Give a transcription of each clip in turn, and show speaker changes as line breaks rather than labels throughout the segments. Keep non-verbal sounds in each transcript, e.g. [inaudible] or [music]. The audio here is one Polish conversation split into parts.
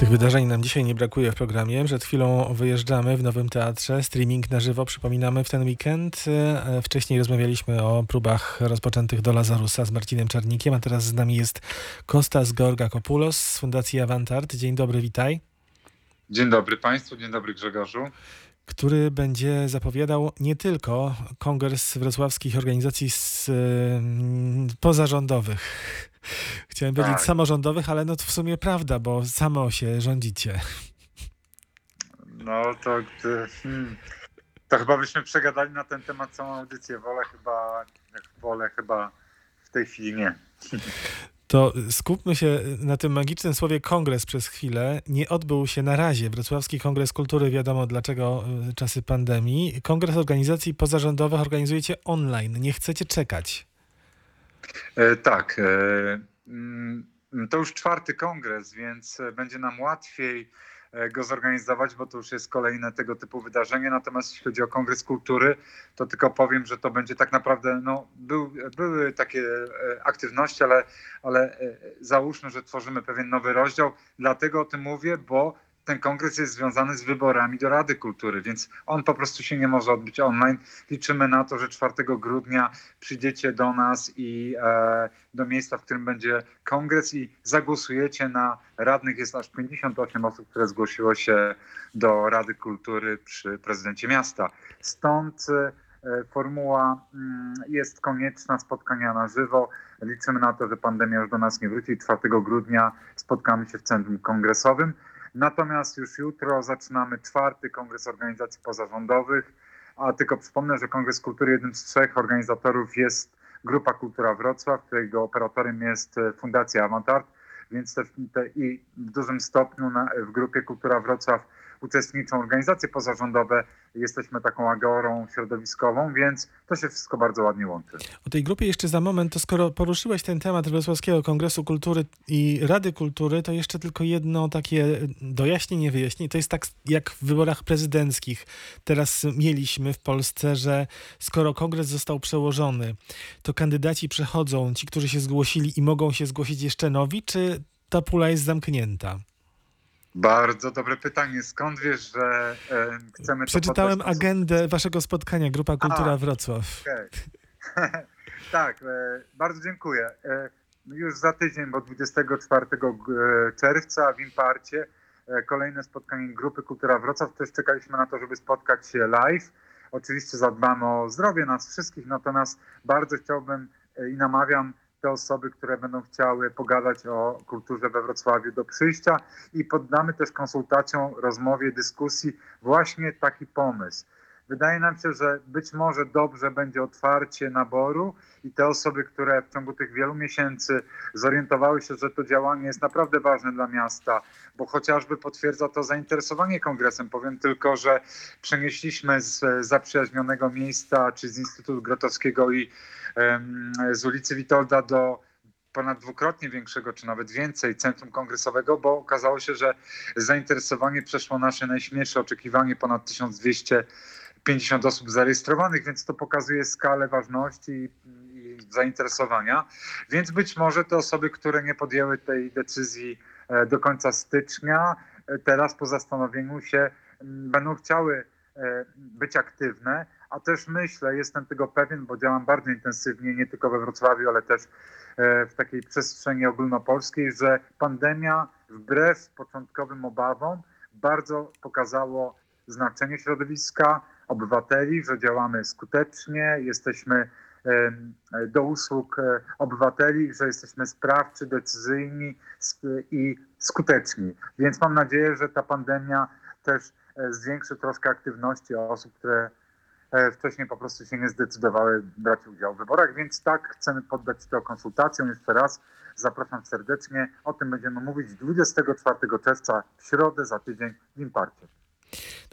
Tych wydarzeń nam dzisiaj nie brakuje w programie. Przed chwilą wyjeżdżamy w Nowym Teatrze. Streaming na żywo przypominamy w ten weekend. E, Wcześniej rozmawialiśmy o próbach rozpoczętych do Lazarusa z Marcinem Czarnikiem, a teraz z nami jest Kostas Georgakopoulos z Fundacji Avantart. Dzień dobry, witaj.
Dzień dobry Państwu, dzień dobry Grzegorzu.
Który będzie zapowiadał nie tylko kongres wrocławskich organizacji z, y, pozarządowych. Chciałem
Tak.
powiedzieć samorządowych, ale no to w sumie prawda, bo samo się rządzicie.
No to, to, hmm, to chyba byśmy przegadali na ten temat całą audycję. Wolę chyba, wolę chyba w tej chwili nie.
To skupmy się na tym magicznym słowie kongres przez chwilę. Nie odbył się na razie Wrocławski Kongres Kultury, wiadomo dlaczego y, czasy pandemii. Kongres organizacji pozarządowych organizujecie online. Nie chcecie czekać.
E, tak, e, mm, to już czwarty kongres, więc e, będzie nam łatwiej go zorganizować, bo to już jest kolejne tego typu wydarzenie. Natomiast jeśli chodzi o Kongres Kultury, to tylko powiem, że to będzie tak naprawdę, no, był, były takie aktywności, ale, ale załóżmy, że tworzymy pewien nowy rozdział. Dlatego o tym mówię, bo ten kongres jest związany z wyborami do Rady Kultury, więc on po prostu się nie może odbyć online. Liczymy na to, że 4 grudnia przyjdziecie do nas i e, do miejsca, w którym będzie kongres i zagłosujecie na radnych. Jest aż 58 osób, które zgłosiło się do Rady Kultury przy prezydencie miasta. Stąd e, formuła mm, jest konieczna, spotkania na żywo. Liczymy na to, że pandemia już do nas nie wróci. 4 grudnia spotkamy się w Centrum Kongresowym. Natomiast już jutro zaczynamy czwarty Kongres Organizacji Pozarządowych, a tylko przypomnę, że Kongres Kultury jednym z trzech organizatorów jest Grupa Kultura Wrocław, którego operatorem jest e, Fundacja Avantart, więc te, te, i w dużym stopniu na, w Grupie Kultura Wrocław uczestniczą organizacje pozarządowe. Jesteśmy taką agorą środowiskową, więc to się wszystko bardzo ładnie łączy.
O tej grupie jeszcze za moment, to skoro poruszyłeś ten temat Wrocławskiego Kongresu Kultury i Rady Kultury, to jeszcze tylko jedno takie dojaśnienie, wyjaśnienie. To jest tak jak w wyborach prezydenckich. Teraz mieliśmy w Polsce, że skoro kongres został przełożony, to kandydaci przechodzą, ci, którzy się zgłosili i mogą się zgłosić jeszcze nowi, czy ta pula jest zamknięta?
Bardzo dobre pytanie. Skąd wiesz, że e, chcemy
Przeczytałem
to
agendę waszego spotkania, Grupa Kultura
A.
Wrocław.
Okej. [laughs] tak, e, bardzo dziękuję. E, już za tydzień, bo 24 g- czerwca w Imparcie e, kolejne spotkanie Grupy Kultura Wrocław. Też czekaliśmy na to, żeby spotkać się live. Oczywiście zadbamy o zdrowie nas wszystkich, natomiast bardzo chciałbym e, i namawiam te osoby, które będą chciały pogadać o kulturze we Wrocławiu do przyjścia i poddamy też konsultacjom, rozmowie, dyskusji właśnie taki pomysł. Wydaje nam się, że być może dobrze będzie otwarcie naboru i te osoby, które w ciągu tych wielu miesięcy zorientowały się, że to działanie jest naprawdę ważne dla miasta, bo chociażby potwierdza to zainteresowanie kongresem. Powiem tylko, że przenieśliśmy z zaprzyjaźnionego miejsca, czy z Instytutu Grotowskiego i z ulicy Witolda do ponad dwukrotnie większego, czy nawet więcej centrum kongresowego, bo okazało się, że zainteresowanie przeszło nasze najśmielsze oczekiwanie, ponad 1250 osób zarejestrowanych, więc to pokazuje skalę ważności i, i zainteresowania. Więc być może te osoby, które nie podjęły tej decyzji e, do końca stycznia, e, teraz po zastanowieniu się będą chciały e, być aktywne, a też myślę, jestem tego pewien, bo działam bardzo intensywnie, nie tylko we Wrocławiu, ale też w takiej przestrzeni ogólnopolskiej, że pandemia wbrew początkowym obawom bardzo pokazało znaczenie środowiska, obywateli, że działamy skutecznie, jesteśmy do usług e, obywateli, że jesteśmy sprawczy, decyzyjni i skuteczni. Więc mam nadzieję, że ta pandemia też e, zwiększy troszkę aktywności osób, które e, wcześniej po prostu się nie zdecydowały brać udziału w wyborach, więc tak chcemy poddać to konsultacjom jeszcze raz. Zapraszam serdecznie. O tym będziemy mówić 24 czerwca w środę za tydzień w Imparcie.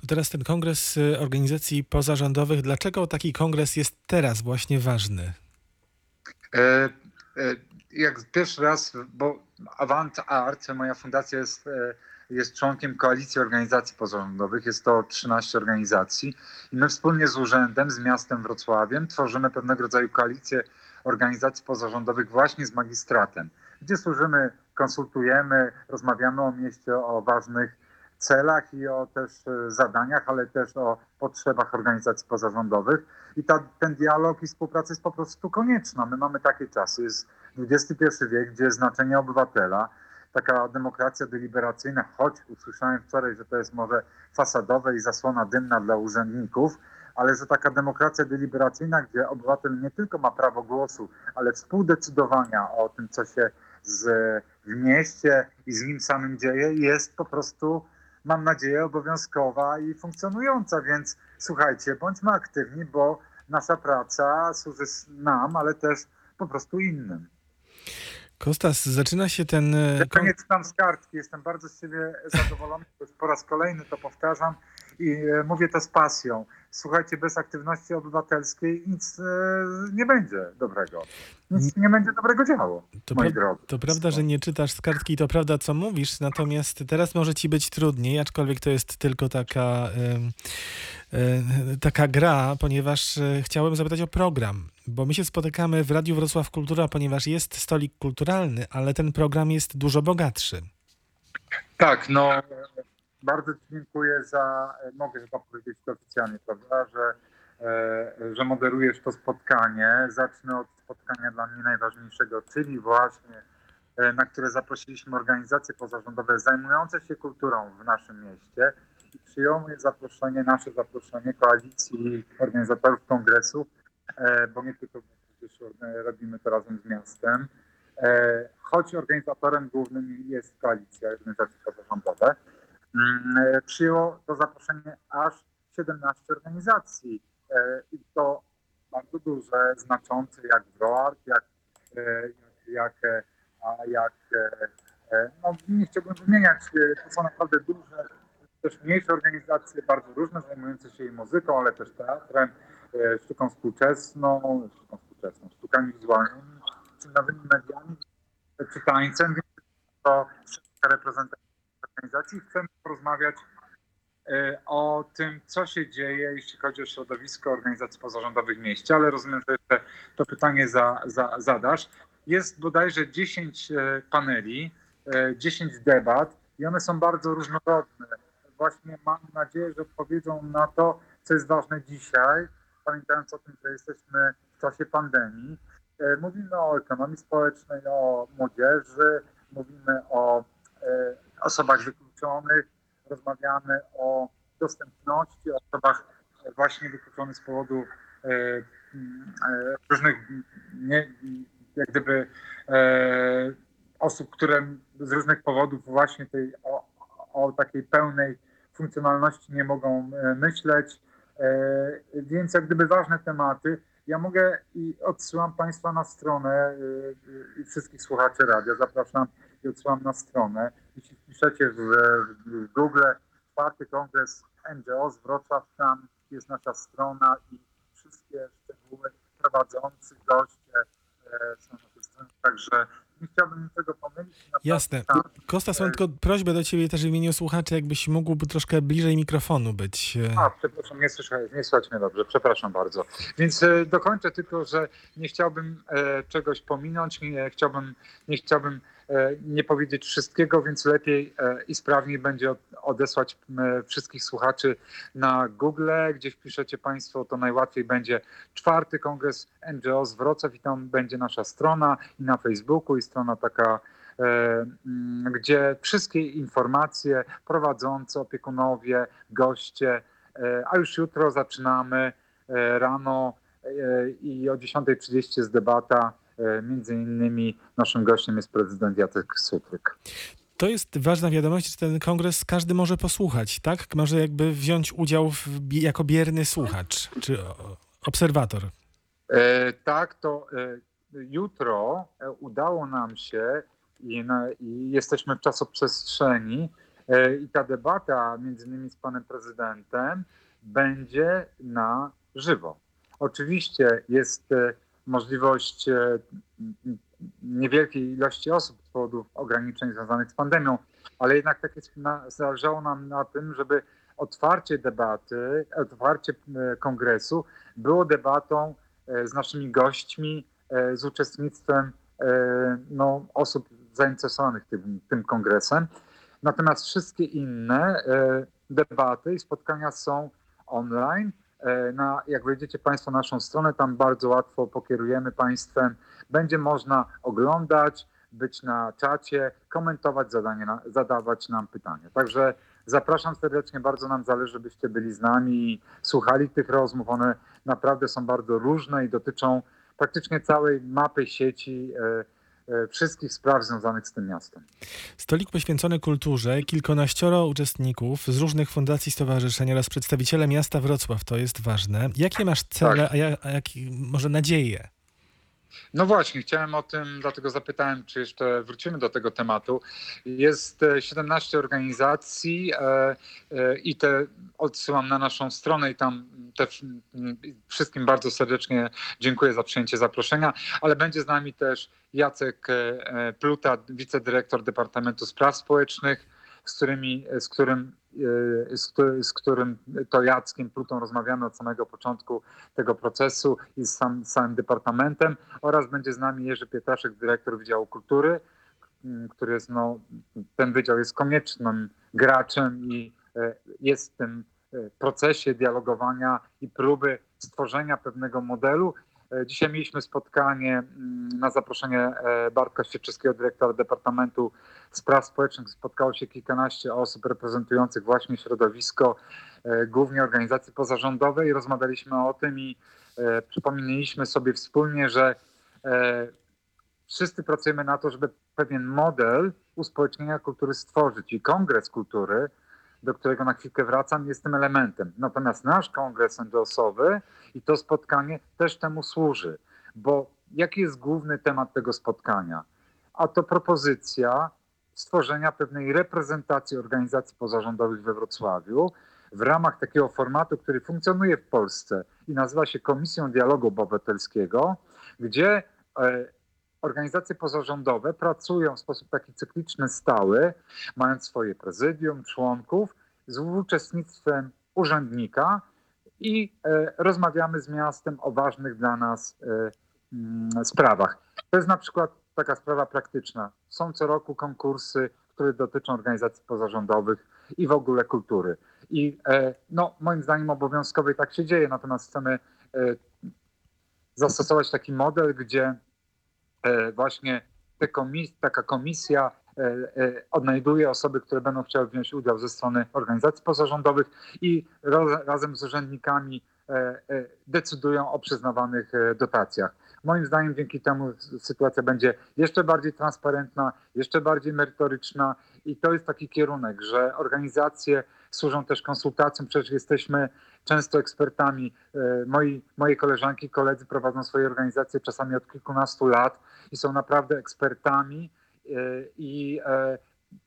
To teraz ten kongres y, organizacji pozarządowych. Dlaczego taki kongres jest teraz właśnie ważny?
E, e, jak pierwszy raz, bo Avant Art, moja fundacja jest, e, jest członkiem koalicji organizacji pozarządowych, jest to 13 organizacji i my wspólnie z urzędem, z miastem Wrocławiem tworzymy pewnego rodzaju koalicję organizacji pozarządowych właśnie z magistratem, gdzie służymy konsultujemy, rozmawiamy o mieście, o ważnych celach i o też e, zadaniach, ale też o potrzebach organizacji pozarządowych. I ta, ten dialog i współpraca jest po prostu konieczna. My mamy takie czasy. Jest XXI wiek, gdzie znaczenie obywatela, taka demokracja deliberacyjna, choć usłyszałem wczoraj, że to jest może fasadowe i zasłona dymna dla urzędników, ale że taka demokracja deliberacyjna, gdzie obywatel nie tylko ma prawo głosu, ale współdecydowania o tym, co się z, w mieście i z nim samym dzieje, jest po prostu, mam nadzieję, obowiązkowa i funkcjonująca. Więc słuchajcie, bądźmy aktywni, bo nasza praca służy nam, ale też po prostu innym.
Kostas, zaczyna się ten... e,
Ja
kon-
nie czytam z kartki, jestem bardzo z siebie zadowolony, [laughs] po raz kolejny to powtarzam i e, mówię to z pasją. Słuchajcie, bez aktywności obywatelskiej nic e, nie będzie dobrego. Nic nie będzie dobrego działo,
To,
moi
pra-
drodzy.
to prawda, że nie czytasz z kartki i to prawda, co mówisz, natomiast teraz może ci być trudniej, aczkolwiek to jest tylko taka, e, taka gra, ponieważ chciałem zapytać o program, bo my się spotykamy w Radiu Wrocław Kultura, ponieważ jest stolik kulturalny, ale ten program jest dużo bogatszy.
Tak, no bardzo Ci dziękuję za, mogę chyba powiedzieć to oficjalnie, prawda, że, e, że moderujesz to spotkanie. Zacznę od spotkania dla mnie najważniejszego, czyli właśnie e, na które zaprosiliśmy organizacje pozarządowe zajmujące się kulturą w naszym mieście. I przyjął zaproszenie, nasze zaproszenie koalicji organizatorów kongresu, e, bo nie tylko przecież e, robimy to razem z miastem, E, choć organizatorem głównym jest koalicja organizacji pozarządowe, e, przyjęło to zaproszenie aż 17 organizacji e, i to bardzo duże, znaczące, jak WROART, jak, e, jak, jak, e, e, e, no nie chciałbym wymieniać, e, to są naprawdę duże, też mniejsze organizacje, bardzo różne, zajmujące się i muzyką, ale też teatrem, e, sztuką współczesną, sztuką współczesną, sztukami wizualnymi, czy nowymi mediami, czy tańcem, więc to szeroka reprezentacja organizacji. Chcemy porozmawiać e, o tym, co się dzieje, jeśli chodzi o środowisko organizacji pozarządowych w mieście, ale rozumiem, że jeszcze to pytanie za, za, zadasz. Jest bodajże 10 e, paneli, e, 10 debat i one są bardzo różnorodne. Właśnie mam nadzieję, że odpowiedzą na to, co jest ważne dzisiaj, pamiętając o tym, że jesteśmy w czasie pandemii. E, Mówimy o ekonomii społecznej, o młodzieży, mówimy o e, osobach wykluczonych, rozmawiamy o dostępności, o osobach właśnie wykluczonych z powodu e, mm, e, różnych nie, jak gdyby e, osób, które z różnych powodów właśnie tej, o, o takiej pełnej funkcjonalności nie mogą e, myśleć. E, Więc jak gdyby ważne tematy. Ja mogę i odsyłam Państwa na stronę y, i wszystkich słuchaczy radia. Zapraszam i odsyłam na stronę. Jeśli wpiszecie w, w Google czwarty kongres NGO z Wrocław, tam jest nasza strona i wszystkie szczegóły prowadzący, goście e, są na tej stronie. Także nie chciałbym niczego pomylić.
Jasne.
tam-
Kostas, mam tylko prośbę do ciebie też w imieniu słuchaczy, jakbyś mógłby troszkę bliżej mikrofonu być. e,
A, przepraszam, nie, słyszę, nie słychać mnie dobrze, przepraszam bardzo. Więc e, dokończę tylko, że nie chciałbym e, czegoś pominąć, nie chciałbym, nie chciałbym e, nie powiedzieć wszystkiego, więc lepiej e, i sprawniej będzie od, odesłać wszystkich słuchaczy na Google, gdzie wpiszecie Państwo, to najłatwiej będzie czwarty kongres NGO z Wrocław i tam będzie nasza strona i na Facebooku i strona taka e, gdzie wszystkie informacje prowadzący, opiekunowie, goście, e, a już jutro zaczynamy e, rano e, i o 10.30 jest debata. E, Między innymi naszym gościem jest prezydent Jacek Sutryk.
To jest ważna wiadomość, że ten kongres każdy może posłuchać, tak? Może jakby wziąć udział w, jako bierny słuchacz czy obserwator.
E, Tak, to e, jutro e, udało nam się i, na, i jesteśmy w czasoprzestrzeni e, i ta debata między innymi z panem prezydentem będzie na żywo. Oczywiście jest e, możliwość e, niewielkiej ilości osób z powodu ograniczeń związanych z pandemią, ale jednak tak jest, zależało nam na tym, żeby otwarcie debaty, otwarcie e, kongresu było debatą e, z naszymi gośćmi, z uczestnictwem no, osób zainteresowanych tym, tym kongresem. Natomiast wszystkie inne debaty i spotkania są online. E, na, jak wejdziecie Państwo na naszą stronę, tam bardzo łatwo pokierujemy Państwem. Będzie można oglądać, być na czacie, komentować zadanie, na, zadawać nam pytania. Także zapraszam serdecznie, bardzo nam zależy, żebyście byli z nami i słuchali tych rozmów. One naprawdę są bardzo różne i dotyczą praktycznie całej mapy sieci e, wszystkich spraw związanych z tym miastem.
Stolik poświęcony kulturze, kilkanaścioro uczestników z różnych fundacji, stowarzyszeń oraz przedstawiciele miasta Wrocław, to jest ważne. Jakie masz cele,
Tak.
a, ja, a jakie może nadzieje?
No właśnie, chciałem o tym, dlatego zapytałem, czy jeszcze wrócimy do tego tematu. Jest e, 17 organizacji e, e, i te odsyłam na naszą stronę i tam te wszystkim bardzo serdecznie dziękuję za przyjęcie zaproszenia, ale będzie z nami też Jacek e, e, Pluta, wicedyrektor Departamentu Spraw Społecznych, z, którymi, z, którym, e, z, któ- z którym to Jackiem Plutą rozmawiamy od samego początku tego procesu i z sam, samym departamentem oraz będzie z nami Jerzy Pietraszek, dyrektor Wydziału Kultury, który jest, no, ten wydział jest koniecznym graczem i e, jest w tym e, procesie dialogowania i próby stworzenia pewnego modelu. E, Dzisiaj mieliśmy spotkanie mm, na zaproszenie e, Bartka Świeczyskiego, dyrektora Departamentu Spraw Społecznych. Spotkało się kilkanaście osób reprezentujących właśnie środowisko, e, głównie organizacje pozarządowe i rozmawialiśmy o tym i przypomnieliśmy sobie wspólnie, że wszyscy pracujemy na to, żeby pewien model uspołecznienia kultury stworzyć i Kongres Kultury, do którego na chwilkę wracam, jest tym elementem. Natomiast nasz kongres NGO-sowy i to spotkanie też temu służy, bo jaki jest główny temat tego spotkania? A to propozycja stworzenia pewnej reprezentacji organizacji pozarządowych we Wrocławiu w ramach takiego formatu, który funkcjonuje w Polsce i nazywa się Komisją Dialogu Obywatelskiego, gdzie e, organizacje pozarządowe pracują w sposób taki cykliczny, stały, mając swoje prezydium, członków, z uczestnictwem urzędnika i e, rozmawiamy z miastem o ważnych dla nas e, mm, sprawach. To jest na przykład taka sprawa praktyczna. Są co roku konkursy, które dotyczą organizacji pozarządowych i w ogóle kultury. I e, no, moim zdaniem obowiązkowo i tak się dzieje, natomiast chcemy e, zastosować taki model, gdzie właśnie te komis taka komisja e, e, odnajduje osoby, które będą chciały wziąć udział ze strony organizacji pozarządowych i razem z urzędnikami e, e, decydują o przyznawanych e, dotacjach. Moim zdaniem dzięki temu sytuacja będzie jeszcze bardziej transparentna, jeszcze bardziej merytoryczna i to jest taki kierunek, że organizacje służą też konsultacjom, przecież jesteśmy często ekspertami. E, Moi, moje koleżanki i koledzy prowadzą swoje organizacje czasami od kilkunastu lat i są naprawdę ekspertami e, i e,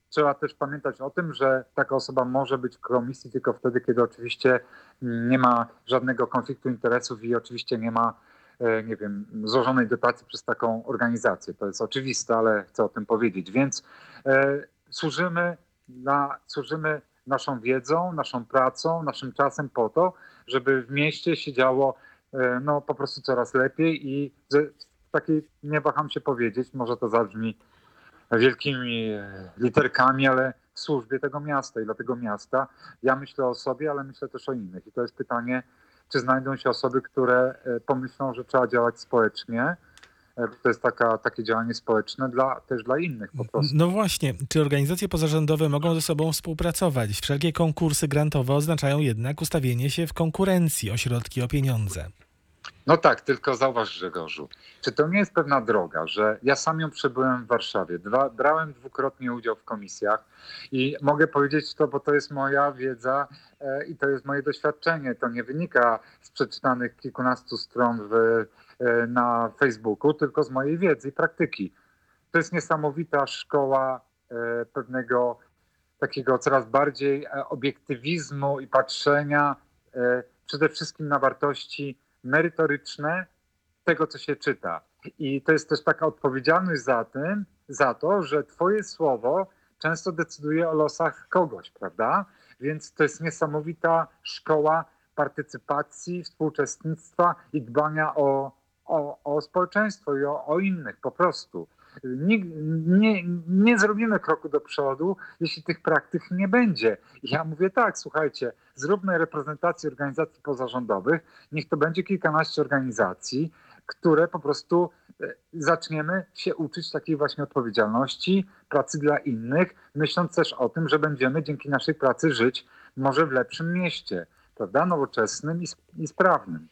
trzeba też pamiętać o tym, że taka osoba może być w komisji tylko wtedy, kiedy oczywiście nie ma żadnego konfliktu interesów i oczywiście nie ma nie wiem, złożonej dotacji przez taką organizację. To jest oczywiste, ale chcę o tym powiedzieć. Więc e, służymy, na, służymy naszą wiedzą, naszą pracą, naszym czasem po to, żeby w mieście się działo e, no, po prostu coraz lepiej i że takiej, nie waham się powiedzieć, może to zabrzmi wielkimi e, literkami, ale w służbie tego miasta i dla tego miasta. Ja myślę o sobie, ale myślę też o innych. I to jest pytanie, czy znajdą się osoby, które e, pomyślą, że trzeba działać społecznie. E, To jest taka, takie działanie społeczne dla, też dla innych po prostu.
No właśnie, czy organizacje pozarządowe mogą ze sobą współpracować? Wszelkie konkursy grantowe oznaczają jednak ustawienie się w konkurencji o środki, o pieniądze.
No tak, tylko zauważ Grzegorzu, czy to nie jest pewna droga, że ja sam ją przebyłem w Warszawie, Dwa, brałem dwukrotnie udział w komisjach i mogę powiedzieć to, bo to jest moja wiedza e, i to jest moje doświadczenie. To nie wynika z przeczytanych kilkunastu stron w, e, na Facebooku, tylko z mojej wiedzy i praktyki. To jest niesamowita szkoła e, pewnego takiego coraz bardziej e, obiektywizmu i patrzenia e, przede wszystkim na wartości merytoryczne tego, co się czyta. I to jest też taka odpowiedzialność za tym, za to, że twoje słowo często decyduje o losach kogoś, prawda? Więc to jest niesamowita szkoła partycypacji, współuczestnictwa i dbania o, o, o społeczeństwo i o, o innych po prostu. Nie, nie, nie zrobimy kroku do przodu, jeśli tych praktyk nie będzie. Ja mówię tak, słuchajcie, zróbmy reprezentację organizacji pozarządowych, niech to będzie kilkanaście organizacji, które po prostu e, zaczniemy się uczyć takiej właśnie odpowiedzialności, pracy dla innych, myśląc też o tym, że będziemy dzięki naszej pracy żyć może w lepszym mieście, prawda, nowoczesnym i, i sprawnym.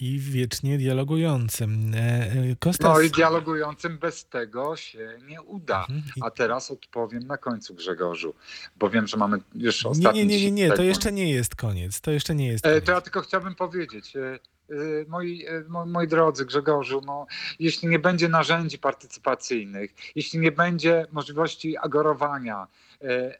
I wiecznie dialogującym. E, e, Kostas...
No i dialogującym bez tego się nie uda. Mhm. A teraz odpowiem na końcu Grzegorzu, bo wiem, że mamy już ostatni
Nie, nie, nie, nie, nie. to jeszcze nie jest koniec. To jeszcze nie jest koniec.
To ja tylko chciałbym powiedzieć, moi, y, moi drodzy Grzegorzu, no, jeśli nie będzie narzędzi partycypacyjnych, jeśli nie będzie możliwości agorowania,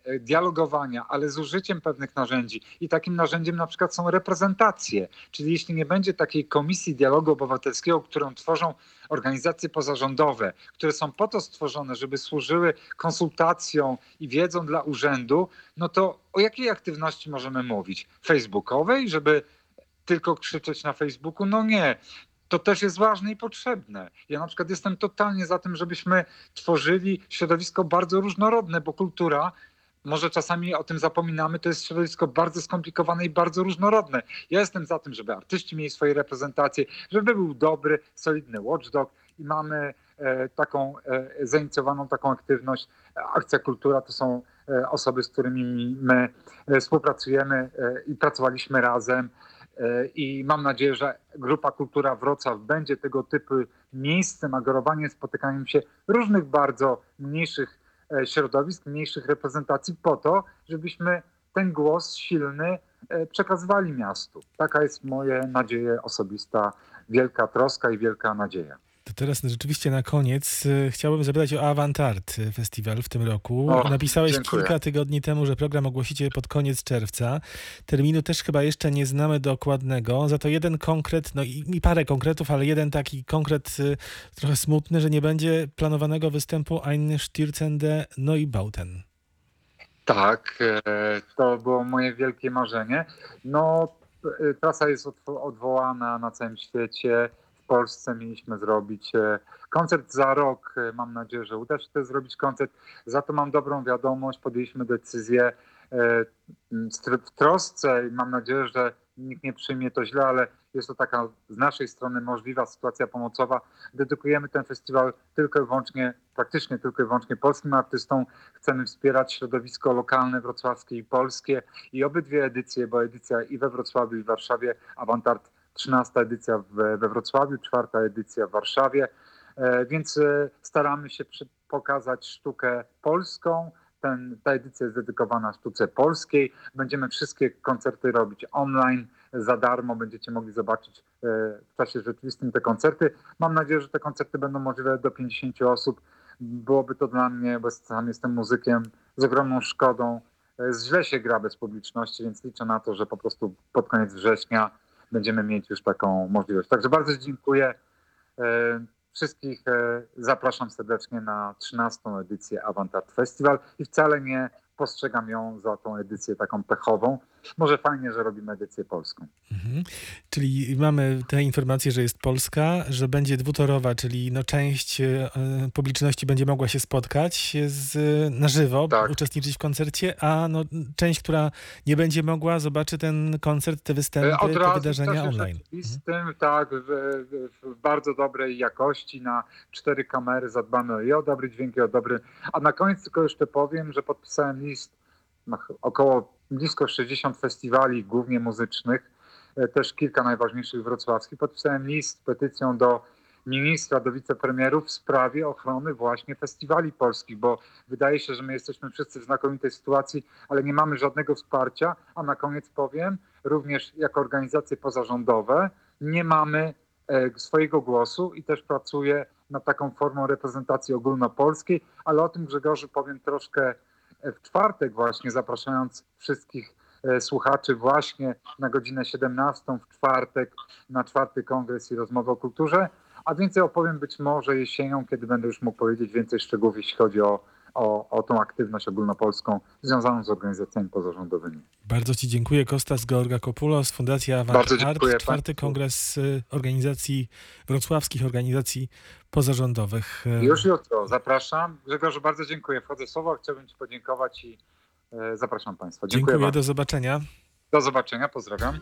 y, dialogowania, ale z użyciem pewnych narzędzi i takim narzędziem na przykład są reprezentacje, czyli jeśli nie będzie takiej komisji dialogu obywatelskiego, którą tworzą organizacje pozarządowe, które są po to stworzone, żeby służyły konsultacją i wiedzą dla urzędu, no to o jakiej aktywności możemy mówić? Facebookowej, żeby tylko krzyczeć na Facebooku. No nie, to też jest ważne i potrzebne. Ja na przykład jestem totalnie za tym, żebyśmy tworzyli środowisko bardzo różnorodne, bo kultura, może czasami o tym zapominamy, to jest środowisko bardzo skomplikowane i bardzo różnorodne. Ja jestem za tym, żeby artyści mieli swoje reprezentacje, żeby był dobry, solidny watchdog i mamy e, taką e, zainicjowaną taką aktywność. Akcja Kultura to są e, osoby, z którymi my współpracujemy i pracowaliśmy razem. E, I mam nadzieję, że Grupa Kultura Wrocław będzie tego typu miejscem, agorowaniem, spotykaniem się różnych bardzo mniejszych e, środowisk, mniejszych reprezentacji po to, żebyśmy ten głos silny e, przekazywali miastu. Taka jest moja nadzieja osobista, wielka troska i wielka nadzieja.
To teraz rzeczywiście na koniec y, chciałbym zapytać o Avantart Festiwal w tym roku. O, Napisałeś dziękuję. kilka tygodni temu, że program ogłosicie pod koniec czerwca. Terminu też chyba jeszcze nie znamy dokładnego. Za to jeden konkret, no i, i parę konkretów, ale jeden taki konkret y, trochę smutny, że nie będzie planowanego występu Ein Stürzende Neubauten.
Tak, e, to było moje wielkie marzenie. No, e, trasa jest odwołana na całym świecie. Polsce mieliśmy zrobić e, koncert za rok. E, mam nadzieję, że uda się też zrobić koncert. Za to mam dobrą wiadomość. Podjęliśmy decyzję e, w trosce i mam nadzieję, że nikt nie przyjmie to źle, ale jest to taka z naszej strony możliwa sytuacja pomocowa. Dedykujemy ten festiwal tylko i wyłącznie, praktycznie tylko i wyłącznie polskim artystom. Chcemy wspierać środowisko lokalne, wrocławskie i polskie i obydwie edycje, bo edycja i we Wrocławiu i w Warszawie Avantart 13 edycja we Wrocławiu, czwarta edycja w Warszawie, e, więc e, staramy się pokazać sztukę polską. Ten, ta edycja jest dedykowana sztuce polskiej. Będziemy wszystkie koncerty robić online, za darmo. Będziecie mogli zobaczyć e, w czasie rzeczywistym te koncerty. Mam nadzieję, że te koncerty będą możliwe do 50 osób. Byłoby to dla mnie, bo sam jestem muzykiem, z ogromną szkodą. Źle się gra bez publiczności, więc liczę na to, że po prostu pod koniec września będziemy mieć już taką możliwość. Także bardzo dziękuję. E, wszystkich e, zapraszam serdecznie na 13. edycję Avantart Festival i wcale nie postrzegam ją za tą edycję taką pechową. Może fajnie, że robimy edycję polską. Mhm.
Czyli mamy te informacje, że jest Polska, że będzie dwutorowa, czyli no część e, publiczności będzie mogła się spotkać z, na żywo, tak. uczestniczyć w koncercie, a no, część, która nie będzie mogła, zobaczy ten koncert, te występy, Od te wydarzenia online.
Mhm. Tak, w, w, bardzo dobrej jakości, na cztery kamery zadbamy i o dobry dźwięk, i o dobry... A na koniec tylko jeszcze powiem, że podpisałem list około blisko 60 festiwali, głównie muzycznych, e, też kilka najważniejszych wrocławskich. Podpisałem list z petycją do ministra, do wicepremierów w sprawie ochrony właśnie festiwali polskich, bo wydaje się, że my jesteśmy wszyscy w znakomitej sytuacji, ale nie mamy żadnego wsparcia, a na koniec powiem, również jako organizacje pozarządowe nie mamy e, swojego głosu i też pracuję nad taką formą reprezentacji ogólnopolskiej, ale o tym Grzegorzu powiem troszkę w czwartek właśnie, zapraszając wszystkich e, słuchaczy właśnie na godzinę 17 w czwartek na czwarty kongres i rozmowę o kulturze. A więcej opowiem być może jesienią, kiedy będę już mógł powiedzieć więcej szczegółów, jeśli chodzi o o, o tą aktywność ogólnopolską związaną z organizacjami pozarządowymi.
Bardzo Ci dziękuję. Kostas Georga Kopulos, Fundacja
Bardzo
Avant
dziękuję
Art, czwarty
państwu.
kongres y, organizacji, wrocławskich organizacji pozarządowych. Y,
Już jutro zapraszam. Grzegorzu, bardzo dziękuję. Wchodzę w słowo, chciałbym Ci podziękować i e, zapraszam Państwa. Dziękuję,
Dziękuję, do zobaczenia.
Do zobaczenia, pozdrawiam.